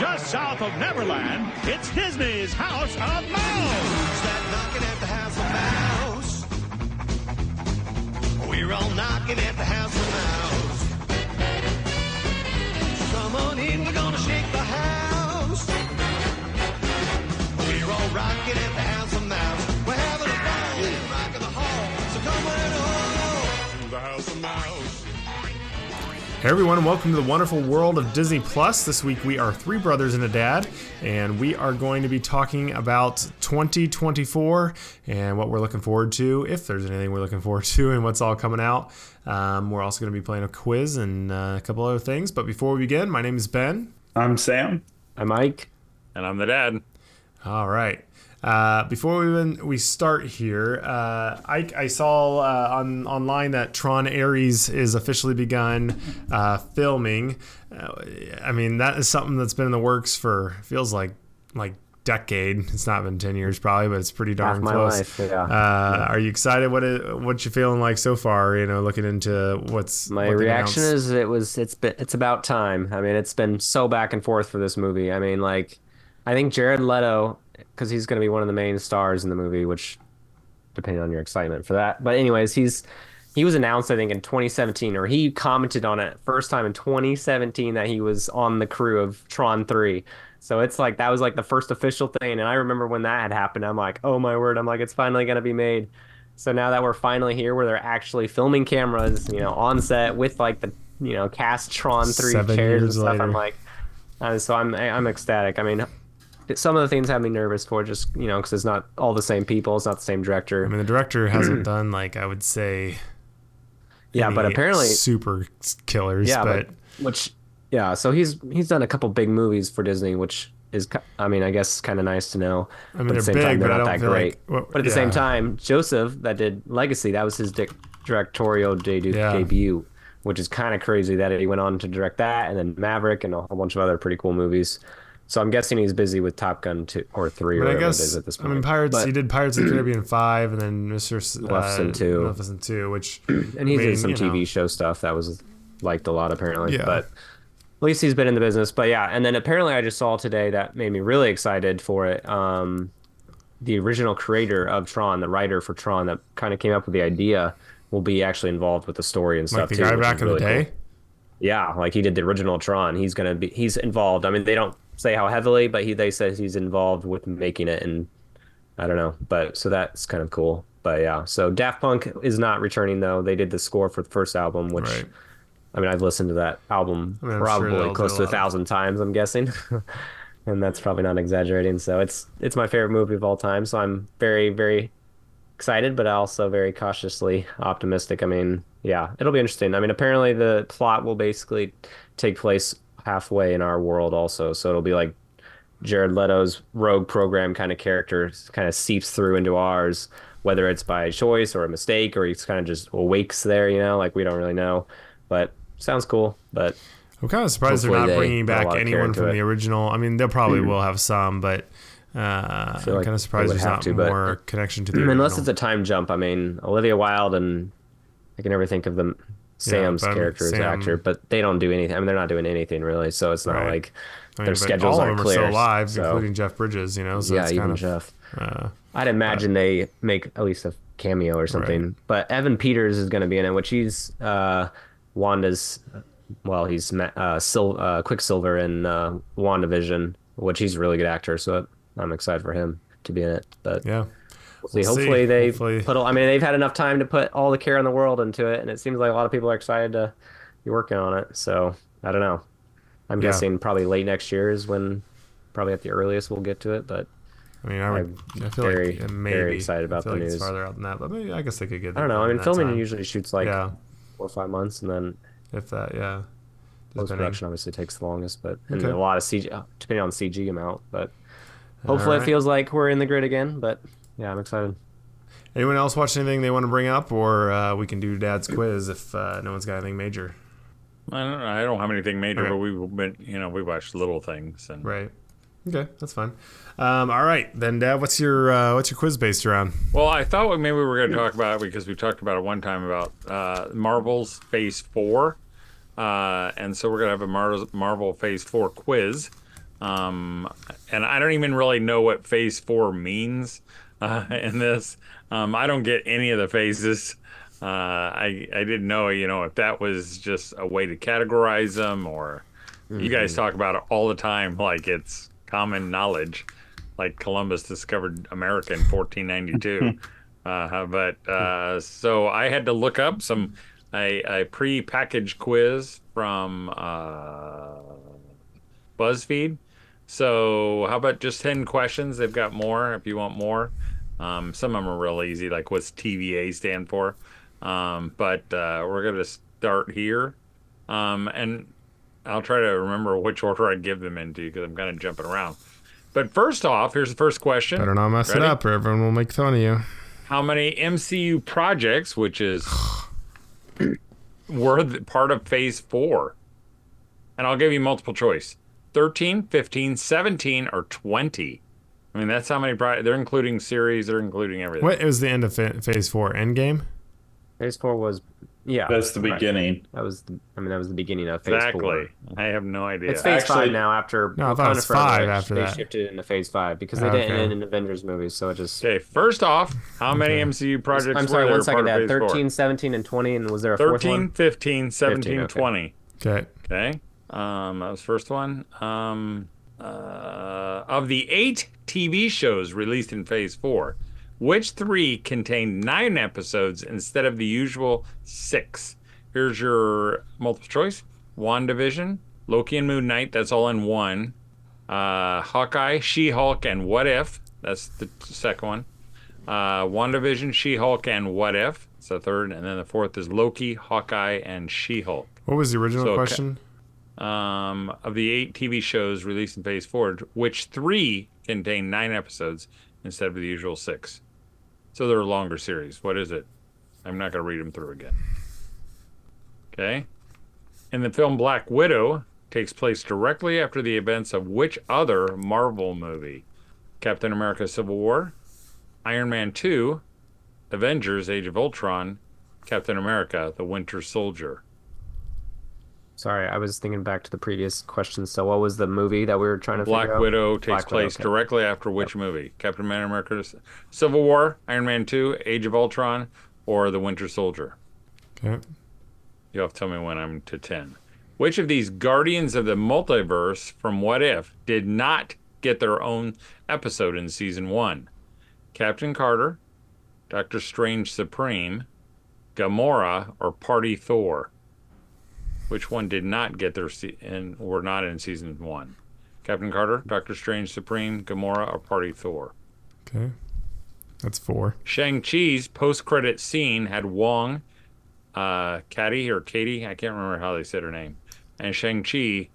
just south of Neverland, it's Disney's House of Mouse. That knocking at the house of mouse? We're all knocking at the house of mouse. Come on in, we're gonna shake the house. We're all rocking Hey everyone, welcome to the wonderful world of Disney Plus. This week we are three brothers and a dad, and we are going to be talking about 2024 and what we're looking forward to, if there's anything we're looking forward to, and what's all coming out. Um, we're also going to be playing a quiz and uh, a couple other things. But before we begin, my name is Ben. I'm Sam. I'm Mike. And I'm the dad. All right. Uh, before we even, we start here, uh, I, I saw uh, on online that Tron Ares is officially begun uh, filming. Uh, I mean, that is something that's been in the works for feels like like decade. It's not been ten years probably, but it's pretty darn Half my close. life, yeah. Uh, Are you excited? What what you feeling like so far? You know, looking into what's My what reaction is it was it's been it's about time. I mean, it's been so back and forth for this movie. I mean, like I think Jared Leto because he's going to be one of the main stars in the movie, which depending on your excitement for that. But anyways, he's he was announced I think in 2017 or he commented on it first time in 2017 that he was on the crew of Tron 3. So it's like that was like the first official thing and I remember when that had happened I'm like, "Oh my word, I'm like it's finally going to be made." So now that we're finally here where they're actually filming cameras, you know, on set with like the, you know, cast Tron 3 Seven chairs and stuff, I'm like uh, so I'm I'm ecstatic. I mean, some of the things have me nervous for just, you know, because it's not all the same people, it's not the same director. I mean, the director hasn't done like I would say. yeah, but apparently super killers. yeah, but, but, which yeah, so he's he's done a couple big movies for Disney, which is I mean, I guess kind of nice to know. I mean, but they're at the same big, time, they're but not that great. like- well, but at the same time, Joseph that did Legacy, that was his directorial de- Yeah. debut, which is kind of crazy that he went on to direct that and then Maverick and a whole bunch of other pretty cool movies. So I'm guessing he's busy with Top Gun two or three or But I guess is at this point. I mean Pirates. But- he did Pirates of the Caribbean five, and then Mr. S- uh, Maleficent 2. Maleficent two, which and he's I mean, in some you know, TV show stuff that was liked a lot apparently. Yeah. But at least he's been in the business. But yeah, and then apparently I just saw today that made me really excited for it. Um, the original creator of Tron, the writer for Tron that kind of came up with the idea, will be actually involved with the story and Like stuff the too. guy back is in the day. cool. Yeah, like he did the original Tron. He's gonna be he's involved. I mean, they don't say how heavily, but he they says he's involved with making it, and I don't know, but so that's kind of cool. But yeah, so Daft Punk is not returning though. They did the score for the first album, which Right. I mean, I've listened to that album I mean, I'm sure probably close to a thousand times. I'm guessing, and that's probably not exaggerating. So it's it's my favorite movie of all time. So I'm very very excited, but also very cautiously optimistic. I mean, yeah, it'll be interesting. I mean, apparently the plot will basically take place halfway in our world also. So it'll be like Jared Leto's rogue program kind of character kind of seeps through into ours, whether it's by choice or a mistake, or he's kind of just awakes there, you know, like we don't really know. But sounds cool. But I'm kind of surprised they're not bringing back lot of care anyone from it. the original. I mean, they'll probably will have some, but uh, I'm like kind of surprised there's not to, more connection to the original. unless it's a time jump, I mean, Olivia Wilde and I can never think of them. Sam's mean, character as Sam- actor, but they don't do anything. I mean, they're not doing anything really, so it's not Right. like I mean, their schedules all of aren't them clear. are still alive, so- including Jeff Bridges. You know, so yeah, it's even kind of Jeff. uh, I'd imagine they make at least a cameo or something. But Evan Peters is going to be in it, which he's uh, Wanda's. Well, he's uh, Sil- uh, Quicksilver in uh, WandaVision, which he's a really good actor. So I'm excited for him to be in it. But yeah. We'll see. We'll see. Hopefully they Hopefully- put. I mean, they've had enough time to put all the care in the world into it, and it seems like a lot of people are excited to be working on it. So I don't know. I'm Yeah. guessing probably late next year is when, probably at the earliest, we'll get to it. But I mean, I would. I'm I feel very, like uh, very maybe excited about the like It's news. farther out than that, but maybe I guess they could get. I don't know. I mean, filming time. usually shoots like yeah, four or five months, and then if that, yeah. post production obviously takes the longest. But and Okay. a lot of CG, depending on the CG amount. But hopefully Alright. it feels like we're in the grid again. But yeah, I'm excited. Anyone else watch anything they want to bring up, or uh, we can do Dad's quiz if uh, no one's got anything major. I don't, I don't have anything major, Okay. but we've been, you know, we watched little things. And Right. Okay, that's fine. Um, all right, then, Dad. What's your uh, what's your quiz based around? Well, I thought maybe we were going to talk about it because we talked about it one time about uh, Marvel's Phase Four, uh, and so we're going to have a Mar- Marvel Phase Four quiz. Um, and I don't even really know what Phase Four means uh, in this. Um, I don't get any of the phases. Uh, I I didn't know, you know, if that was just a way to categorize them, or you guys talk about it all the time, like it's common knowledge, like Columbus discovered America in 1492. uh, but uh, so I had to look up some a, a pre-packaged quiz from uh, BuzzFeed. So how about just 10 questions? They've got more if you want more. Um, some of them are real easy, like what's TVA stand for. Um, but uh, we're going to start here. Um, and I'll try to remember which order I give them into because I'm kind of jumping around. But first off, here's the first question. Better not mess Ready? it up or everyone will make fun of you. How many MCU projects, which is were the part of phase four? And I'll give you multiple choice 13, 15, 17, or 20. I mean, that's how many pro- they're including series, they're including everything. What was the end of fa- phase four? Endgame? Phase four was, yeah. That's the right. beginning. That was, the, I mean, that was the beginning of phase Exactly. four. I have no idea. It's phase five now after No, I thought it was five they- after they that. shifted into phase five because they Oh, didn't end in Avengers movies, so it just. okay, first off, how many MCU projects I'm sorry, were one second, Dad. phase 13, four? 17, and 20, and was there a fourth 13, one? 15, 17, 15, okay. 20. Okay. Okay. Um, that was first one. Um, uh, of the eight TV shows released in Phase 4, which three contained nine episodes instead of the usual six? Here's your multiple choice WandaVision, Loki and Moon Knight, that's all in one. Uh, Hawkeye, She Hulk, and What If, that's the second one. Uh, WandaVision, She Hulk, and What If, it's the third. And then the fourth is Loki, Hawkeye, and She Hulk What was the original So, okay. Um, of the eight TV shows released in Phase 4, which three contain nine episodes instead of the usual six. So they're a longer series. What is it? I'm not going to read them through again. Okay. And the film Black Widow takes place directly after the events of which other Marvel movie? Captain America Civil War, Iron Man 2, Avengers Age of Ultron, Captain America The Winter Soldier. Sorry, I was thinking back to the previous question. So, what was the movie that we were trying to Black figure out? Widow takes Black Widow, place okay. directly after which movie? Captain America, Civil War, Iron Man 2, Age of Ultron, or The Winter Soldier? Okay. You'll have to tell me when I'm to 10. Which of these Guardians of the Multiverse from What If did not get their own episode in season one? Captain Carter, Doctor Strange Supreme, Gamora, or Party Thor? Which one did not get their se- and were not in season one? Captain Carter, Doctor Strange Supreme, Gamora, or Party Thor? Okay. That's four. Shang-Chi's post-credit scene had Wong, uh, Katie or Katie, I can't remember how they said her name, and Shang-Chi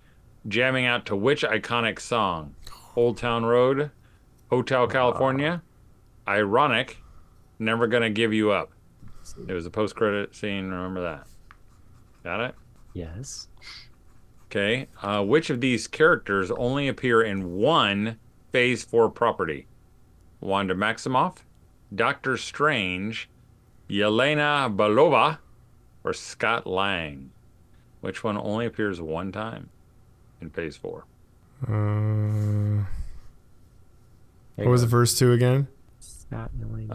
jamming out to which iconic song? Old Town Road, Hotel California, Ironic, Never Gonna Give You Up. It was a post-credit scene, remember that. Got it? Yes. Okay. Uh, which of these characters only appear in one Phase 4 property? Wanda Maximoff, Doctor Strange, Yelena Belova, or Scott Lang? Which one only appears one time in Phase 4? Uh, what was the first two again? Scott Yelena.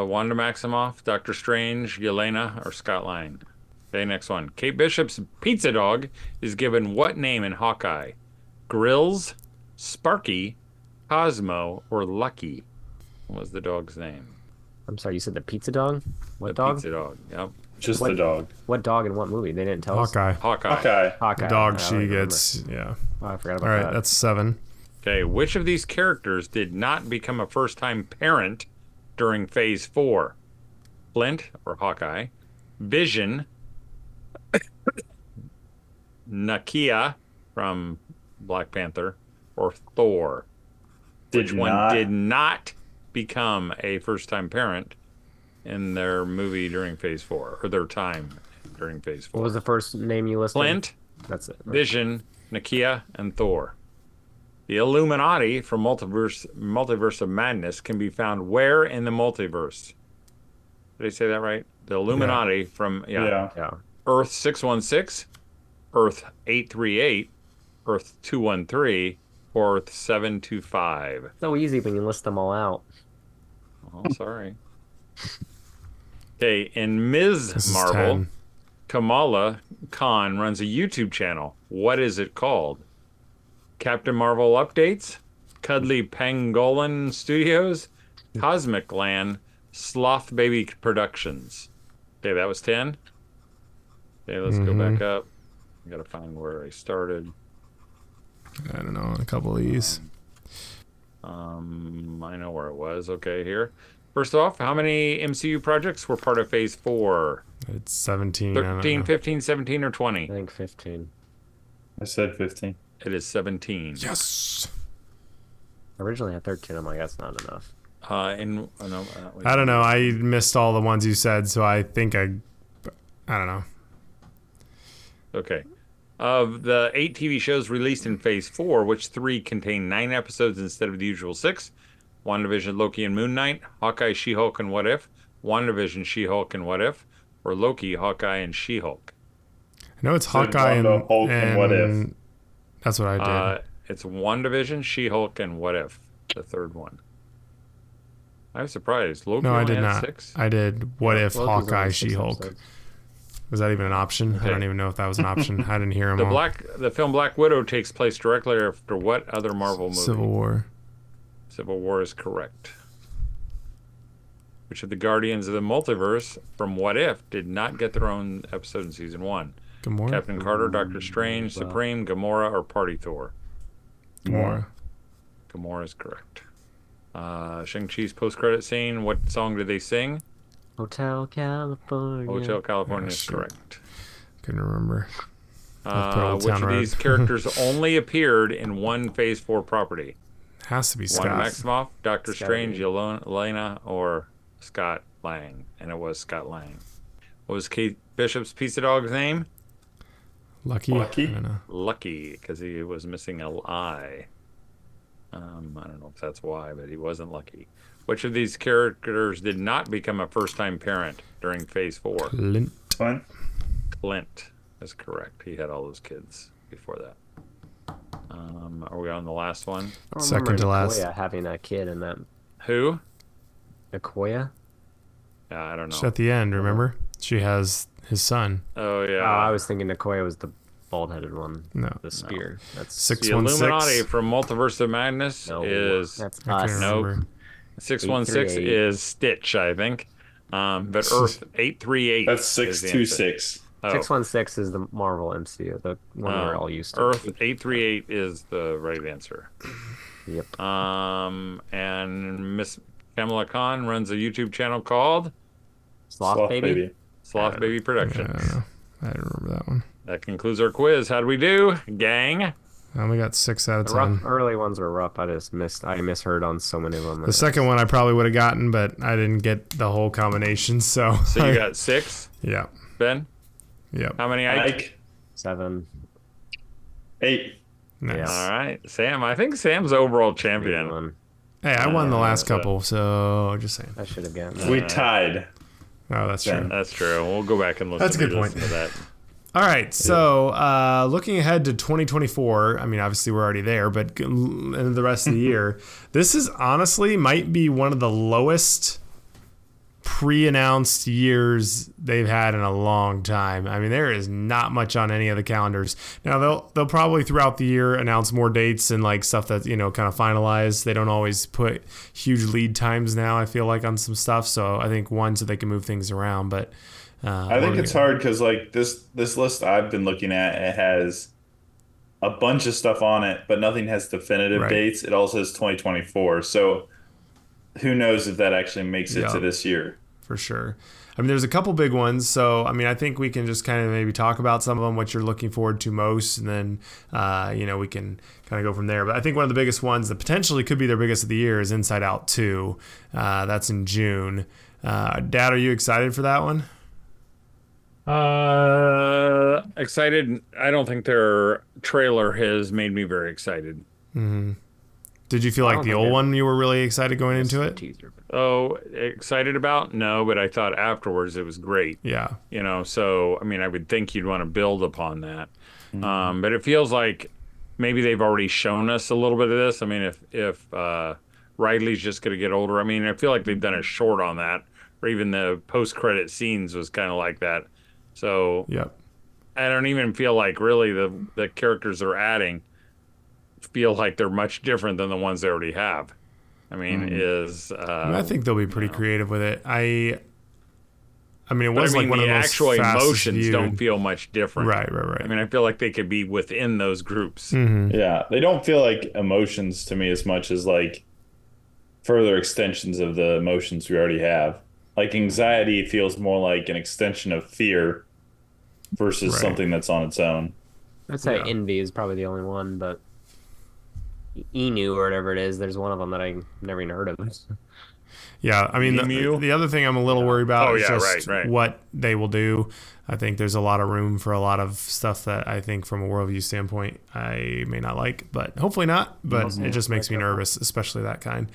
Uh, Wanda Maximoff, Doctor Strange, Yelena, or Scott Lang? Okay, next one. Kate Bishop's pizza dog is given what name in Hawkeye? Grills, Sparky, Cosmo, or Lucky? What was the dog's name? I'm sorry, you said the pizza dog? What the dog? Pizza dog. Yep. Just What- the dog. What dog and what movie? They didn't tell us. Hawkeye. Hawkeye. Okay. Hawkeye. The dog oh, she remember. gets. Yeah. Oh, I forgot All about right. that. That's seven. Okay, which of these characters did not become a first time parent during phase four? Clint or Hawkeye, Vision, Nakia from Black Panther, or Thor? Did Which one not. did not become a first time parent in their movie during phase four, or their time during phase four? What was the first name you listed? Clint, That's it. Vision, Nakia, and Thor. The Illuminati from Multiverse Multiverse of Madness can be found where in the multiverse? Did I say that right? The Illuminati from yeah, Yeah. Yeah. Earth 616, Earth 838, Earth 213, 4th, 7 to 5. So easy when you list them all out. Oh, sorry. Okay, in Ms. Marvel, 10. Kamala Khan runs a YouTube channel. What is it called? Captain Marvel Updates, Cuddly Pangolin Studios, Cosmic Land, Sloth Baby Productions. Okay, that was 10. Okay, let's go back up. I gotta find where I started. I don't know, a couple of these. Um, I know where it was. Okay, here. First off, how many MCU projects were part of Phase 4? It's 17. I 13, 15, 17, or 20? I think 15. I said 15. It is 17. Yes. Originally at 13, I'm like, that's not enough. Uh, and oh, no, uh. I don't know. I missed all the ones you said, so I think I. I don't know. Okay. Of the eight TV shows released in Phase 4, which three contain nine episodes instead of the usual six? WandaVision, Loki, and Moon Knight, Hawkeye, She Hulk, and What If, WandaVision, She Hulk, and What If, or Loki, Hawkeye, and She Hulk? I know it's Said Hawkeye and, Wanda, Hulk, and What If. That's what I did. Uh, it's WandaVision, She Hulk, and What If, the third one. I was surprised. Loki no, I did not. six. I did. What if Loki's Hawkeye, She Hulk? Episodes. Was that even an option? I don't even know if that was an option. I didn't hear him. The all. black, the film Black Widow takes place directly after what other Marvel movie? Civil War. Civil War is correct. Which of the Guardians of the Multiverse from What If did not get their own episode in season one? Gamora. Captain Carter, Doctor Strange, Supreme, Gamora, or Party Thor? Gamora. Gamora is correct. Uh, Shang-Chi's post-credit scene, what song did they sing? Hotel California. Hotel California is shoot. correct. Couldn't remember. I'll put Uh, Old which Town of Road. these characters only appeared in one Phase 4 property? Has to be Wanda Scott. Maximoff, Doctor Scott Strange, Lang. Yelena, Elena, or Scott Lang? And it was Scott Lang. What was Kate Bishop's pizza dog's name? Lucky. Lucky? I don't know. Lucky, because he was missing a I. Um, I don't know if that's why, but he wasn't lucky. Which of these characters did not become a first-time parent during Phase Four? Clint. Fine. Clint is correct. He had all those kids before that. Um, are we on the last one? Second remember to last. Okoye having a kid in that. Who? Okoye? Yeah, I don't She's know. at the end, remember? She has his son. Oh yeah. Oh, I was thinking Okoye was the bald-headed one. No. The spear. That's Six the one Illuminati six. from Multiverse of Madness no, is that's us. can't Nope. six one six is Stitch, I think. Um, but Earth eight three eight. That's 626. Oh, Six one six is the Marvel MCU, the one we're Oh, all used to. Earth eight three eight is the right answer. Yep. Um, and Miss Kamala Khan runs a YouTube channel called Sloth, Sloth baby. baby. Sloth Baby I Productions. don't know. I don't remember that one. That concludes our quiz. How do we do, gang? I only got six out of The rough, ten. early ones were rough. I just missed. I misheard on so many of them. The second one I probably would have gotten, but I didn't get the whole combination. So, So you got six, yeah, Ben. yeah, How many? Ike? Ike. seven. Eight. nice. All right, Sam. I think Sam's overall champion. One. Hey, I won the Uh, last couple, so just saying. I should have gotten that. We tied. Oh, that's Yeah. true. That's true. We'll go back and listen. That's a good to point. To that. All right, so uh, looking ahead to 2024, I mean, obviously we're already there, but the rest of the year, this is honestly might be one of the lowest pre-announced years they've had in a long time. I mean, there is not much on any of the calendars. Now they'll they'll probably throughout the year announce more dates and like stuff that you know kind of finalized. They don't always put huge lead times now. I feel like on some stuff, so I think one so they can move things around, but. Uh, I think it's hard because like this this list I've been looking at, it has a bunch of stuff on it, but nothing has definitive Right. dates. It all says 2024. So who knows if that actually makes it Yeah. to this year? for sure. I mean, there's a couple big ones, so I mean, I think we can just kind of maybe talk about some of them, what you're looking forward to most, and then uh, you know we can kind of go from there. But I think one of the biggest ones that potentially could be their biggest of the year is Inside Out Two. Uh, that's in June. Uh, Dad, are you excited for that one? Uh, excited. I don't think their trailer has made me very excited. Did you feel like the old one you were really excited going into it? Teaser. Oh, excited about? No, but I thought afterwards it was great. Yeah, You know, so I mean, I would think you'd want to build upon that. Um, but it feels like maybe they've already shown us a little bit of this. I mean, if if uh, Riley's just going to get older, I mean, I feel like they've done a short on that, or even the post credit scenes was kind of like that. So Yep. I don't even feel like really the the characters they're adding feel like they're much different than the ones they already have. I mean, is uh, I, think they'll be pretty creative with it. I. I mean, it was I mean, like one the of the actual fastest emotions viewed. don't feel much different. Right, right, right. I mean, I feel like they could be within those groups. Yeah, they don't feel like emotions to me as much as like further extensions of the emotions we already have. Like anxiety feels more like an extension of fear versus Right. something that's on its own. I'd say Yeah. Envy is probably the only one, but Enu or whatever it is, there's one of them that I never even heard of. Yeah, I mean, the, the other thing I'm a little worried about Oh, is yeah, just right, right. what they will do. I think there's a lot of room for a lot of stuff that I think, from a worldview standpoint, I may not like, but hopefully not. But it just makes me nervous, especially that kind.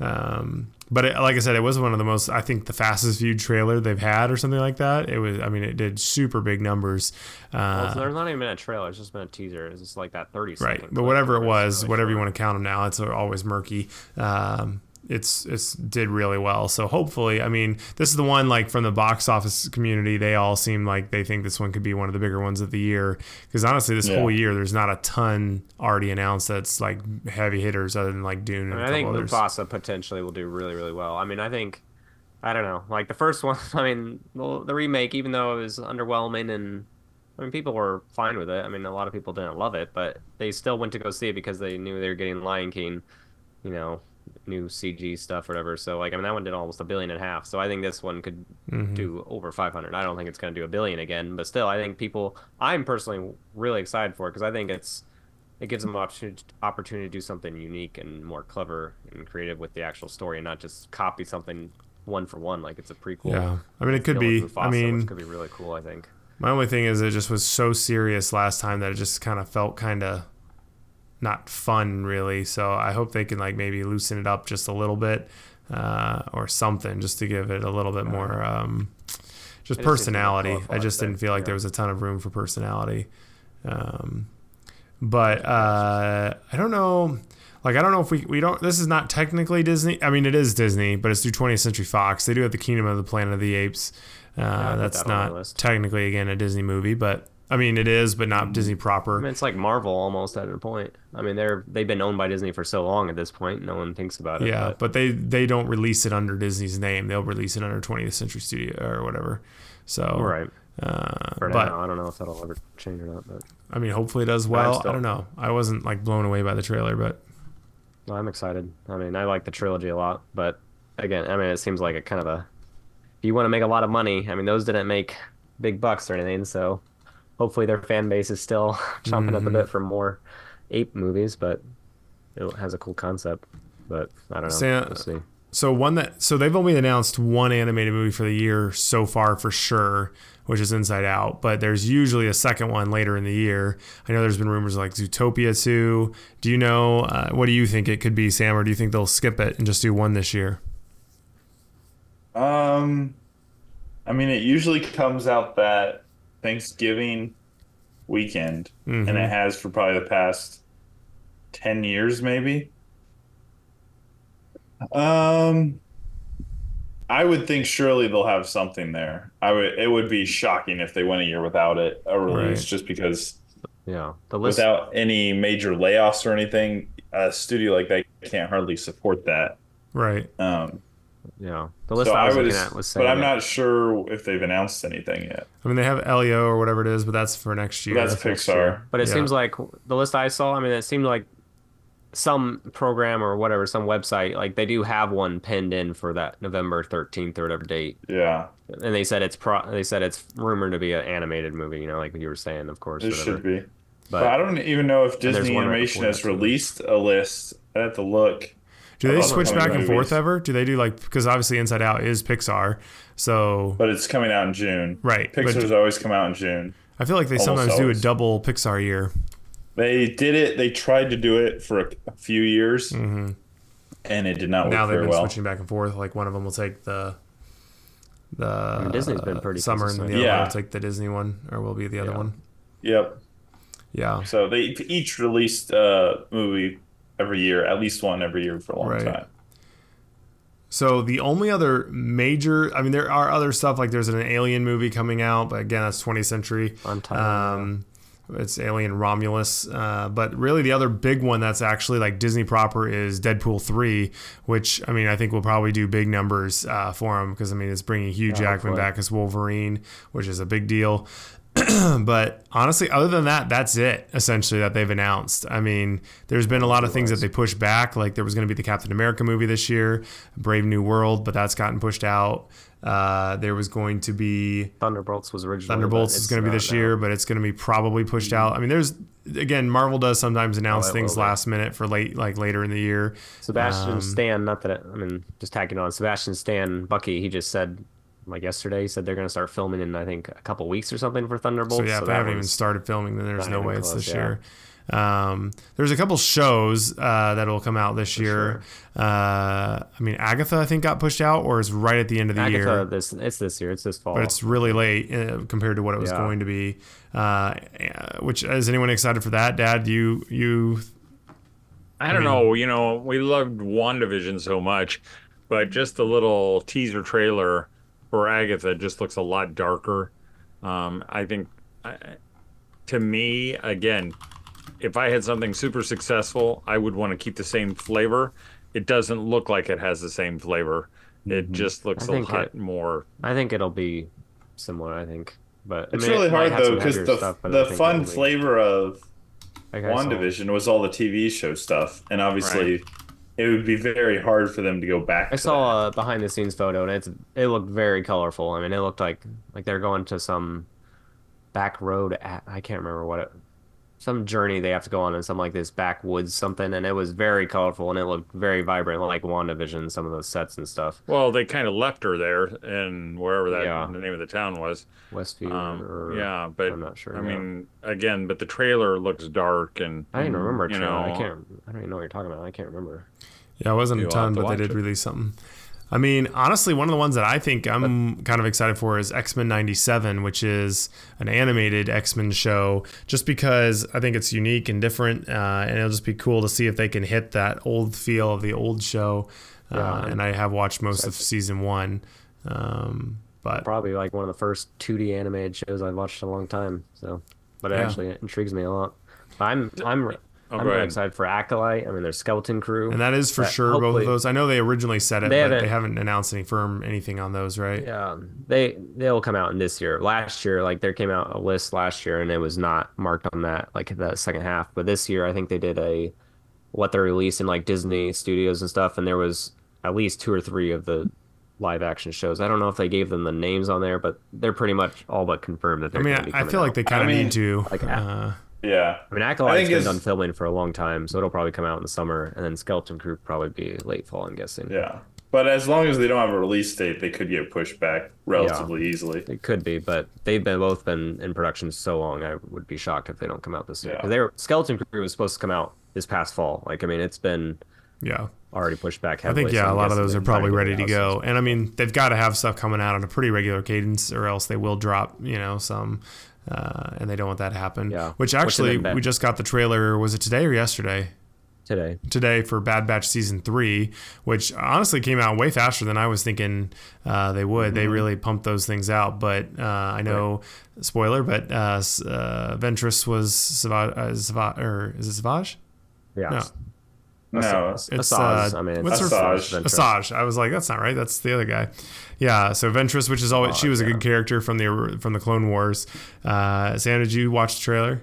Um, but it, like I said, it was one of the most, I think, the fastest viewed trailer they've had, or something like that. It was, I mean, it did super big numbers. Well, Uh, so there's not even been a trailer; it's just been a teaser. It's just like that 30 right, second but whatever it was, really whatever you want to count them now, it's always murky. Um, it's it's did really well. So hopefully, I mean, this is the one like from the box office community. They all seem like they think this one could be one of the bigger ones of the year. Because honestly, this Yeah. whole year, there's not a ton already announced that's like heavy hitters other than like Dune. And I, mean, I think others. Mufasa potentially will do really, really well. I mean, I think, I don't know, like the first one. I mean, the, the remake, even though it was underwhelming and, I mean, people were fine with it. I mean, a lot of people didn't love it, but they still went to go see it because they knew they were getting Lion King, you know, new CG stuff or whatever. So like, I mean, that one did almost a billion and a half. So I think this one could Mm-hmm. do over 500. I don't think it's going to do a billion again, but still, I think people. I'm personally really excited for it because I think it's it gives them an opportunity, opportunity to do something unique and more clever and creative with the actual story and not just copy something one for one like it's a prequel. Yeah, I mean, it could be. with I mean, could be really cool. I think. My only thing is it just was so serious last time that it just kind of felt kind of not fun really. So I hope they can like maybe loosen it up just a little bit uh, or something just to give it a little bit more um, just It just seems more personality. colorful, I just didn't feel like Yeah. there was a ton of room for personality. Um, but uh, I don't know. Like I don't know if we we don't. This is not technically Disney. I mean, it is Disney, but it's through 20th Century Fox. They do have the Kingdom of the Planet of the Apes. Uh, put that's that not technically again a Disney movie, but I mean it is, but not Disney proper. I mean, it's like Marvel almost at a point. I mean, they're they've been owned by Disney for so long at this point, no one thinks about it. yeah, but but they they don't release it under Disney's name. They'll release it under 20th Century Studio or whatever. So right. Uh, but now, I don't know if that'll ever change or not, but I mean, hopefully it does well. still- I don't know. I wasn't like blown away by the trailer, but I'm excited. I mean, I like the trilogy a lot, but again, I mean, it seems like a kind of a. If you want to make a lot of money, I mean, those didn't make big bucks or anything, so hopefully their fan base is still chomping Mm-hmm. at the bit for more ape movies, but it has a cool concept. But I don't know. Sam- we'll see. So one that so they've only announced one animated movie for the year so far for sure, which is Inside Out. But there's usually a second one later in the year. I know there's been rumors like Zootopia 2. Do you know uh, what do you think it could be, Sam, or do you think they'll skip it and just do one this year? Um, I mean, it usually comes out that Thanksgiving weekend, and it has for probably the past ten years, maybe. Um, I would think surely they'll have something there. I would. It would be shocking if they went a year without it a release, Right. just because Yeah, the list. without any major layoffs or anything, a studio like that can't hardly support that. Right. Um, yeah, the list so I I was would, looking ass- at was saying. but I'm not sure if they've announced anything yet. I mean, they have Elio or whatever it is, but that's for next year. That's next Pixar. year. But it Yeah. seems like the list I saw, I mean, it seemed like some program or whatever, some website, like they do have one pinned in for that November 13th or whatever date. Yeah, And they said it's pro, they said it's rumored to be an animated movie, you know, like you were saying, of course. it whatever. should be. But But I don't even know if Disney Animation has released a list. I have to look. Do they switch upcoming back and forth ever? Do they do like because obviously Inside Out is Pixar, so But it's coming out in June. Right, but- Pixar's always come out in June. I feel like they Almost sometimes do a double Pixar year. They did it. They tried to do it for a, a few years, and it did not work Mm-hmm. now they've been well. switching back and forth. Like one of them will take the the mean, Disney's been pretty summer, and the consistent. other one will take the Disney one, or will be the other Yeah. one. Yep. Yeah. So they each released a movie every year, at least one every year for a long Right. time. So the only other major, I mean, there are other stuff like there's an Alien movie coming out, but again, that's 20th century. Untitled, Um, it's Alien Romulus, uh, but really the other big one that's actually like Disney proper is Deadpool three, which I mean I think will probably do big numbers uh, for him because I mean it's bringing Hugh Jackman hopefully. back as Wolverine, which is a big deal. but honestly, other than that, that's it essentially that they've announced. I mean, there's been a lot of things that they pushed back. Like there was going to be the Captain America movie this year, Brave New World, but that's gotten pushed out. Uh, there was going to be Thunderbolts was originally. Thunderbolts is going to be this now. year, but it's going to be probably pushed out. I mean, there's again, Marvel does sometimes announce Oh, things last minute for late, like later in the year. Sebastian Um, Stan, not that it, I mean, just tacking on Sebastian Stan, Bucky. He just said, like yesterday, he said they're going to start filming in I think a couple weeks or something for Thunderbolts. So yeah, if they haven't even started filming, then there's no even way it's this yeah. year. Um, there's a couple shows uh, that will come out this year. Uh, I mean, Agatha I think got pushed out, or is right at the end of the Agatha, year. this it's this year. It's this fall. but it's really late uh, compared to what it was Yeah. going to be. Uh, which is anyone excited for that? Dad, you you I don't know. You know, we loved WandaVision so much, but just the little teaser trailer for Agatha just looks a lot darker. Um, I think, I, to me, again, if I had something super successful, I would want to keep the same flavor. It doesn't look like it has the same flavor. It just looks I a think lot it- more. I think it'll be similar. I think, but I It's mean, really might hard though because the stuff, the fun it'll be- flavor of like I saw- WandaVision was all the TV show stuff, and obviously it would be very hard for them to go back. I saw a behind the scenes photo and it's it looked very colorful. I mean, it looked like like they're going to some back road. At, I can't remember what it. Some journey they have to go on in some like this backwoods something, and it was very colorful and it looked very vibrant, like WandaVision. Some of those sets and stuff. Well, they kind of left her there, and wherever that Yeah. the name of the town was. Westview. Um, or, yeah, but I'm not sure. I yeah. mean, again, but the trailer looks dark and I didn't remember. you trailer. I can't. I don't even know what you're talking about. I can't remember. Yeah, it wasn't a You'll ton, but they did it. release something. I mean, honestly, one of the ones that I think I'm kind of excited for is X Men '97, which is an animated X Men show. Just because I think it's unique and different, uh, and it'll just be cool to see if they can hit that old feel of the old show. Uh, Yeah. and I have watched most of season one, um, but Probably like one of the first 2D animated shows I've watched in a long time. So, but it Yeah. actually intrigues me a lot. I'm I'm Oh, I'm go really excited for Acolyte. I mean, there's Skeleton Crew. and that is for But sure both of those. I know they originally said it, They but haven't- they haven't announced any firm anything on those, right? Yeah, they they'll come out in this year. Last year, like there came out a list last year, and it was not marked on that like the second half. But this year, I think they did a what they're releasing like Disney Studios and stuff, and there was at least two or three of the live action shows. I don't know if they gave them the names on there, but they're pretty much all but confirmed that I they're. mean, gonna be I, mean, I coming feel like they kind of I mean, need to. like, uh, Yeah, I mean, I Acolyte's been it's- done filming for a long time, so it'll probably come out in the summer, and then Skeleton Crew probably be late fall. I'm guessing. yeah. But as long as they don't have a release date, they could get pushed back relatively easily. It could be, but they've been both been in production so long. I would be shocked if they don't come out this year. Yeah. 'Cause They were Skeleton Crew was supposed to come out this past fall. Like, I mean, it's been yeah. already pushed back. I think yeah, so a I'm lot of those they're probably ready to get it go. And I mean, they've got to have stuff coming out on a pretty regular cadence, or else they will drop. You know, some, uh, and they don't want that to happen. Yeah. Which actually, we just got the trailer. Was it today or yesterday? today. Today for Bad Batch season three, which honestly came out way faster than I was thinking uh, they would. Mm-hmm. They really pumped those things out. But uh, I know, spoiler, but uh, uh, Ventress was Savage, uh, Savage, or is it Savage? Yeah. No. No, It's Asajj, uh, I mean, what's her Asajj. Ventress. I was like, that's not right. That's the other guy. Yeah. So Ventress, which is always she was a good character from the from the Clone Wars. Uh, Sam, did you watch the trailer?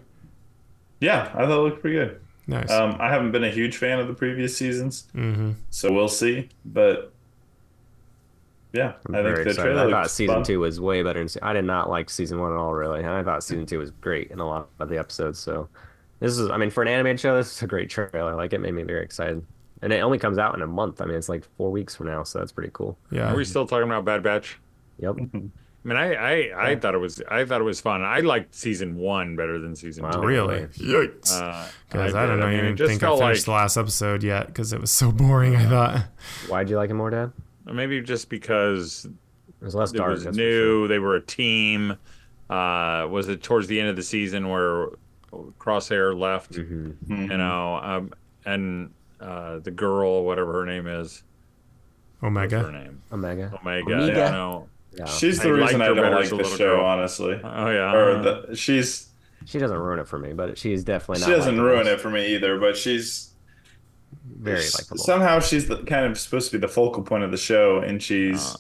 yeah, I thought it looked pretty good. Nice. Um, I haven't been a huge fan of the previous seasons, mm-hmm. so we'll see. But yeah, I'm I think very the excited. trailer I thought season fun. two was way better. Than, I did not like season one at all, really. And I thought season two was great in a lot of the episodes. So this is, I mean, for an animated show, this is a great trailer. Like, it made me very excited. And it only comes out in a month. I mean, it's like four weeks from now, so that's pretty cool. yeah. Are we still talking about Bad Batch? Yep. I mean, I I, I thought it was I thought it was fun. I liked season one better than season Wow. two. Really? Yikes. Uh, Because I, did. don't know, mean, it even think I felt finished the last episode yet because it was so boring. I thought. Why'd you like it more, Dad? maybe just because It was less dark. it was new. sure. They were a team. Uh, was it towards the end of the season where Crosshair left. Mm-hmm. Mhm. You know, um, and uh, the girl, whatever her name is, what's her Omega. name? Omega. Omega. Omega. You know. Yeah. She's the liked reason I don't like the show, girl. honestly. Oh yeah. Or the she's She doesn't ruin it for me, but she's definitely not. she doesn't likable. ruin it for me either, but she's Very likable. Somehow she's the, kind of supposed to be the focal point of the show, and she's Uh.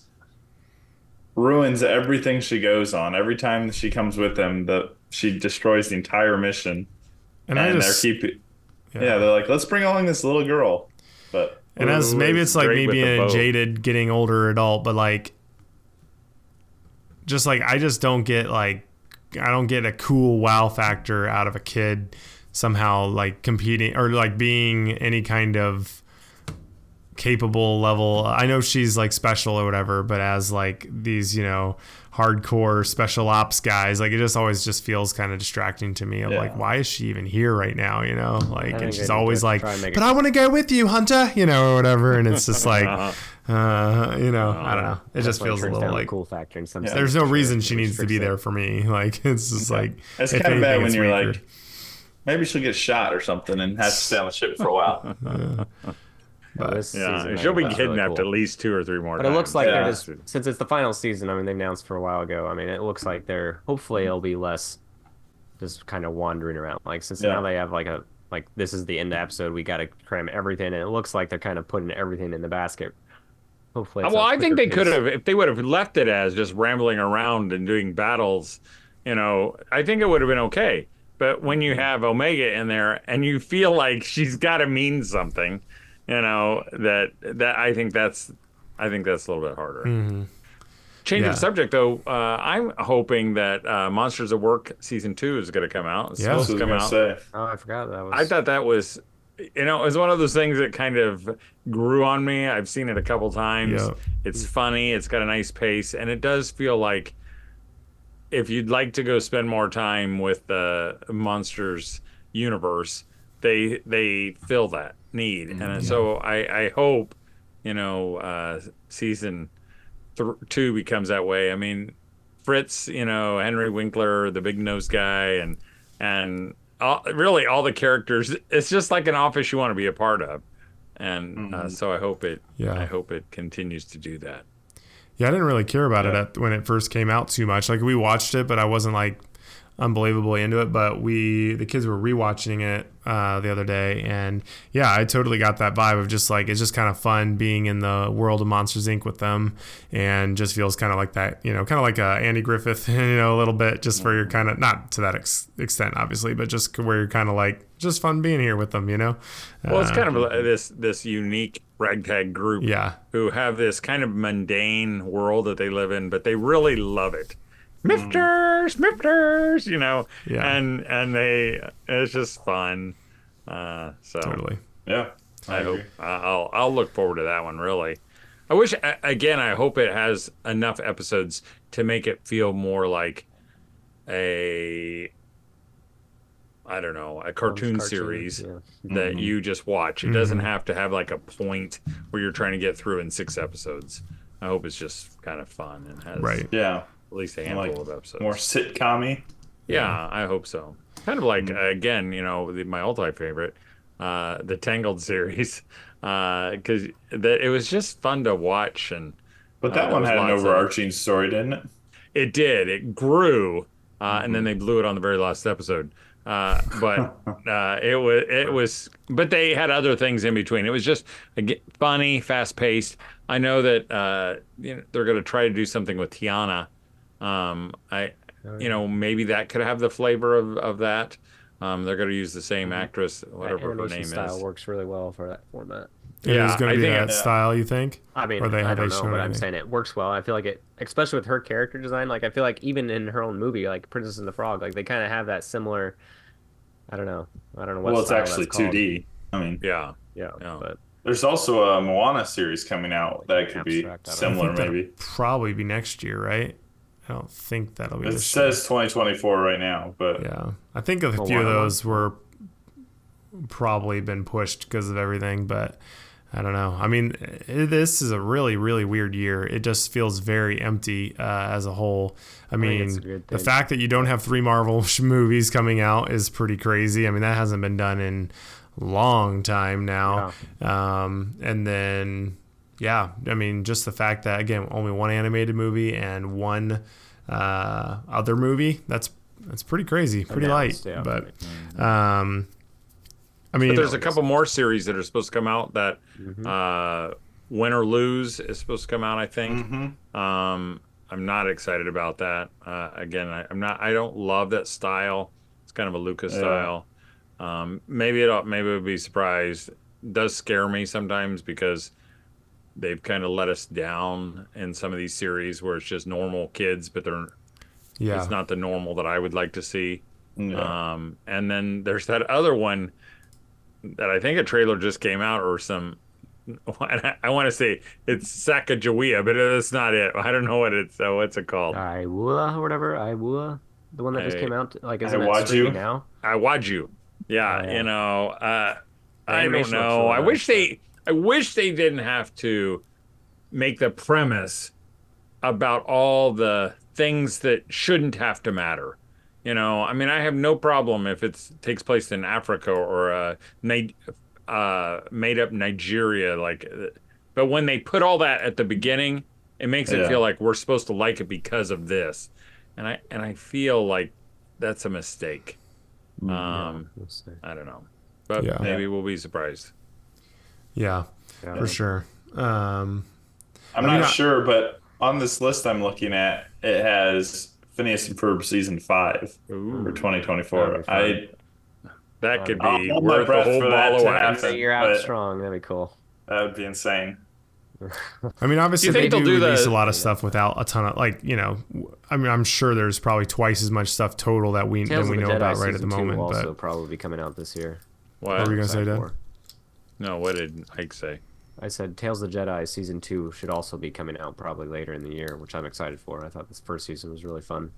ruins everything she goes on. Every time she comes with them, the she destroys the entire mission. And And, I just they're keep yeah. they're like, let's bring along this little girl, but And as maybe it's it's like me being a jaded, getting older adult, but like, just like I just don't get like, I don't get a cool wow factor out of a kid somehow like competing or like being any kind of capable level. I know she's like special or whatever, but as like these, you know, hardcore special ops guys, like it just always just feels kind of distracting to me. I'm Yeah. like, why is she even here right now? You know, like, and she's always like, try and make but it- I want to go with you, Hunter, you know, or whatever. And it's just like, Uh-huh. uh, you know, I don't know. It just feels a little like cool factor in some Yeah. sense. there's no for reason she needs to be restricts there for me. Like it's just like it's kind of bad when you're weaker. like, maybe she'll get shot or something and have to stay on the ship for a while. No, this Yeah, season, she'll be think that's really kidnapped cool. at least two or three more But it looks like Yeah. they're just since it's the final season. I mean, they announced for a while ago. I mean, it looks like they're hopefully it'll be less just kind of wandering around. Like since Yeah. now they have like a like this is the end of the episode. We got to cram everything, and it looks like they're kind of putting everything in the basket. Hopefully, it's well, I think they could have if they would have left it as just rambling around and doing battles. You know, I think it would have been okay. But when you hmm. have Omega in there and you feel like she's got to mean something, you know that that I think that's I think that's a little bit harder. Changing Yeah. of subject though. Uh, I'm hoping that uh, Monsters at Work season two is going to come out. It's Yeah. supposed to I come out. say. Oh, I forgot that was. I thought that was, you know, it was one of those things that kind of grew on me. I've seen it a couple times. Yeah. It's funny. It's got a nice pace, and it does feel like if you'd like to go spend more time with the monsters universe, they they fill that need, and so I I hope, you know, uh, season th- two becomes that way. I mean, Fritz, you know, Henry Winkler, the big nose guy, and and all, really all the characters. It's just like an office you want to be a part of, and uh, so I hope it. Yeah. I hope it continues to do that. Yeah, I didn't really care about it at, when it first came out too much. Like we watched it, but I wasn't like unbelievably into it. But we, the kids were rewatching it uh, the other day, and yeah, I totally got that vibe of just like it's just kind of fun being in the world of Monsters Inc. with them, and just feels kind of like that, you know, kind of like a Andy Griffith, you know, a little bit, just for your kind of not to that ex- extent, obviously, but just where you're kind of like just fun being here with them, you know. Well, it's Uh, kind of this this unique ragtag group yeah, who have this kind of mundane world that they live in, but they really love it. Mifters, mifters, mm. you know, Yeah. and and they it's just fun. Uh, so totally. Yeah, I agree. hope I'll I'll look forward to that one. Really, I wish again. I hope it has enough episodes to make it feel more like a I don't know a cartoon, Cartoon, series yeah. that mm-hmm. you just watch. It doesn't mm-hmm. have to have like a point where you're trying to get through in six episodes. I hope it's just kind of fun and has Right. Yeah, at least a handful like of episodes. more sitcom-y. Yeah, I hope so. Kind of like uh, again, you know, the, my all-time favorite, uh, the Tangled series, because that it was just fun to watch, and But Uh, that there one had an lots of- overarching story, didn't it? it did. It grew, uh, and then they blew it on the very last episode. Uh, but uh, it was it was, but they had other things in between. It was just again, funny, fast-paced. I know that uh, you know, they're going to try to do something with Tiana. Um, I, you know, maybe that could have the flavor of of that. Um, they're going to use the same actress, whatever her animation name style is. works really well for that format. It Yeah, is going to be think that it- style, you think? I mean, Or they- I have don't they know, but I'm saying it works well. I feel like it, especially with her character design. Like I feel like even in her own movie, like Princess and the Frog, like they kind of have that similar. I don't know. I don't know what. well, it's style actually that's 2D. I mean, Yeah, Yeah, Yeah. but there's also a Moana series coming out that could be Abstract, I similar, maybe. Probably be next year, right? I don't think that'll be It this says 2024 right now, but Yeah, I think a few of those were probably been pushed because of everything, but I don't know. I mean, it, this is a really, really weird year. It just feels very empty uh, as a whole. I think mean, a the fact that you don't have three Marvel sh- movies coming out is pretty crazy. I mean, that hasn't been done in long time now. Um, and then, yeah, I mean, just the fact that again, only one animated movie and one uh, other movie. That's that's pretty crazy, pretty light. Yeah. But um, I mean, But there's a couple more series that are supposed to come out that Mm-hmm. uh, Win or Lose is supposed to come out, I think. Mm-hmm. Um, I'm not excited about that. Uh, again, I, I'm not. I don't love that style. It's kind of a Luca Yeah. style. Um, maybe it. Maybe it would be surprised. It does scare me sometimes because they've kind of let us down in some of these series where it's just normal kids, but they're yeah, it's not the normal that I would like to see. Yeah. Um, and then there's that other one that I think a trailer just came out or some. I want to say it's Sacagawea, but it's not it. I don't know what it's. Uh, what's it called? Iwua or whatever. Iwua. The one that just I- came out. Like, isn't I that watch you. now? Iwaju. Yeah, Oh, yeah. you know. Uh, I don't know. I wish they. I wish they didn't have to make the premise about all the things that shouldn't have to matter. You know, I mean, I have no problem if it takes place in Africa or uh, uh, made up Nigeria, like. uh, But when they put all that at the beginning, it makes it feel like we're supposed to like it because of this, and I and I feel like that's a mistake. Um, We'll. I don't know, but Yeah. maybe we'll be surprised. Yeah, Yeah. for sure. Um, I'm I mean, not sure, but on this list I'm looking at, it has Phineas and Ferb season five for 2024. That'd be I that could I'll be worth a whole for ball of wax. happen. You're out strong. That'd be cool. that would be insane. I mean, obviously they do they'll do release the- a lot of stuff without a ton of like you know. I mean, I'm sure there's probably twice as much stuff total that we Tales than we know Jedi about right at the moment. will also But probably be coming out this year. what What? were you gonna say, Excited Dan? for. No, what did Ike say? I said Tales of the Jedi season two should also be coming out probably later in the year, which I'm excited for. I thought this first season was really fun,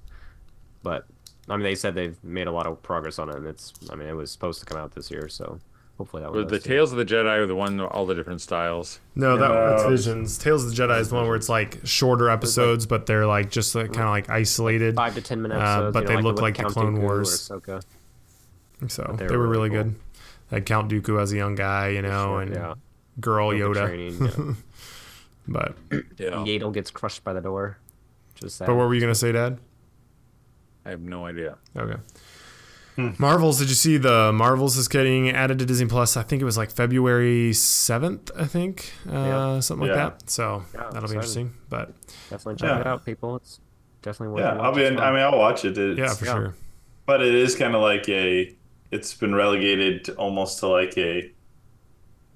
but I mean they said they've made a lot of progress on it, and it's I mean it was supposed to come out this year, so hopefully that one. Was the does too. Tales of the Jedi or the one all the different styles? No, that, that's Visions. Tales of the Jedi is the one where it's like shorter episodes, but they're like just like, kind of like isolated. five to ten minutes. Uh, but you they know, look with like the Clone Dooku or Wars. So they they, were were really really good. They Count Dooku as a young guy, you know, and yeah, girl Yoda Yoda. training, But Yeah, yeah. Yaddle gets crushed by the door. Just sad. but what were you gonna say, Dad? I have no idea. Okay. Marvels. Did you see the Marvels is getting added to Disney Plus? I think it was like February seventh. I think uh, Yeah. something like Yeah. that. So Yeah, that'll be interesting. But definitely check Yeah. it out, people. It's definitely worth Yeah, I'll be. It's In, fun. I mean, I'll watch it. It's, yeah, for Yeah. sure. but it is kind of like a. It's been relegated almost to like a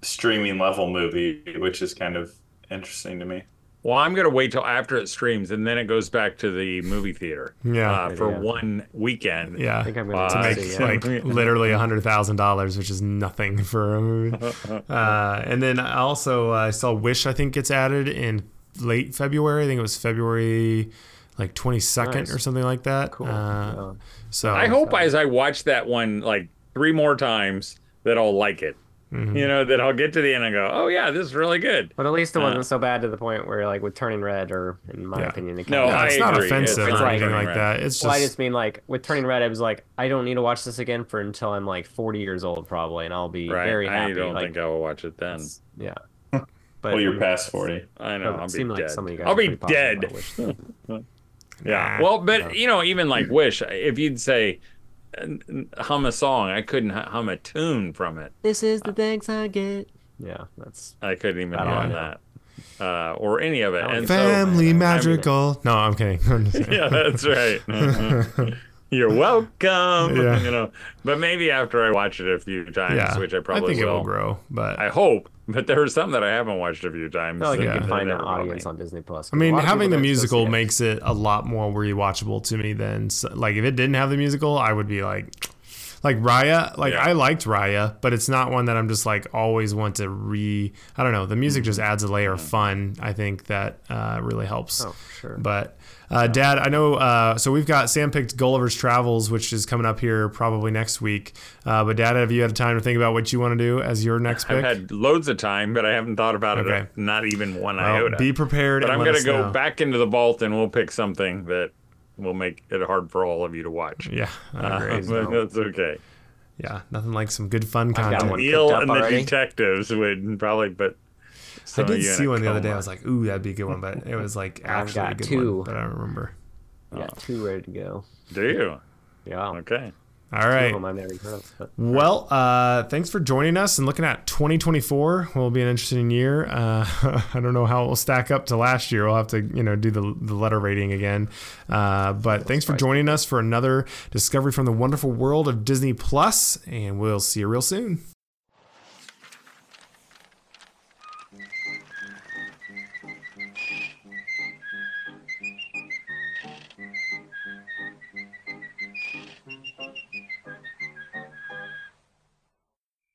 streaming level movie, which is kind of interesting to me. Well, I'm gonna wait till after it streams, and then it goes back to the movie theater. Yeah. uh, for Yeah. one weekend. Yeah. I think I'm gonna Uh, to make it, yeah. like literally a hundred thousand dollars, which is nothing for a movie. Uh, and then I also uh, I saw Wish. I think gets added in late February. I think it was February like twenty second Nice. or something like that. Cool. Uh, Yeah. So I hope as I watch that one like three more times that I'll like it. Mm-hmm. You know, that I'll get to the end and go, oh yeah, this is really good. But at least it Uh, wasn't so bad to the point where, like, with turning red, or in my Yeah. opinion, it No, kinda- yeah, I it's not agree. offensive It's or like- anything like Right. that. It's just, Well, I just mean like with turning red, I was like, I don't need to watch this again for until I'm like 40 years old, probably, and I'll be Right. very happy. I don't like, think I will watch it then. yeah. But Well, you're past forty. I know. I'll be seemed like dead. some of you guys I'll be dead. about Wish, though. Yeah. Nah. Well, but you know, even like Wish, if you'd say n- n- hum a song, I couldn't hum a tune from it. this is the thanks I get. Yeah, that's I couldn't even I don't hum know. that, uh, or any of it. And get so, family I mean- magical. no, I'm kidding. I'm kidding. yeah, that's right. You're welcome. Yeah. You know, but maybe after I watch it a few times, yeah, which I probably think it will. will grow, but I hope. But there are some that I haven't watched a few times. I feel like that- you can find an audience on Disney Plus. I mean, A lot of having the people don't go musical makes it a lot more rewatchable to me than like if it didn't have the musical, I would be like, Like Raya, like Yeah. I liked Raya, but it's not one that I'm just like always want to re. I don't know. The music just adds a layer of fun. I think that uh, really helps. Oh, sure. But uh, Dad, I know. Uh, so we've got Sam picked Gulliver's Travels, which is coming up here probably next week. Uh, but Dad, have you had time to think about what you want to do as your next pick? I've had loads of time, but I haven't thought about Okay. it. Not even one Well, iota. be prepared. but and I'm gonna go know. back into the vault and we'll pick something that will make it hard for all of you to watch. Yeah, I Uh, agree. but that's okay. yeah, nothing like some good fun content. one. Neil cooked up and the detectives would probably put. I did see one the other day. I was like, "Ooh, that'd be a good one," but it was like I've actually a got good two. one. But I don't remember. Yeah, two ready to go. "Do you? Yeah. Okay." All right. Of right. them I've never heard of. But Well, uh, thanks for joining us and looking at 2024 will be an interesting year. Uh, I don't know how it will stack up to last year. We'll have to, you know, do the, the letter rating again. Uh, but thanks for joining us for another discovery from the wonderful world of Disney Plus, and we'll see you real soon.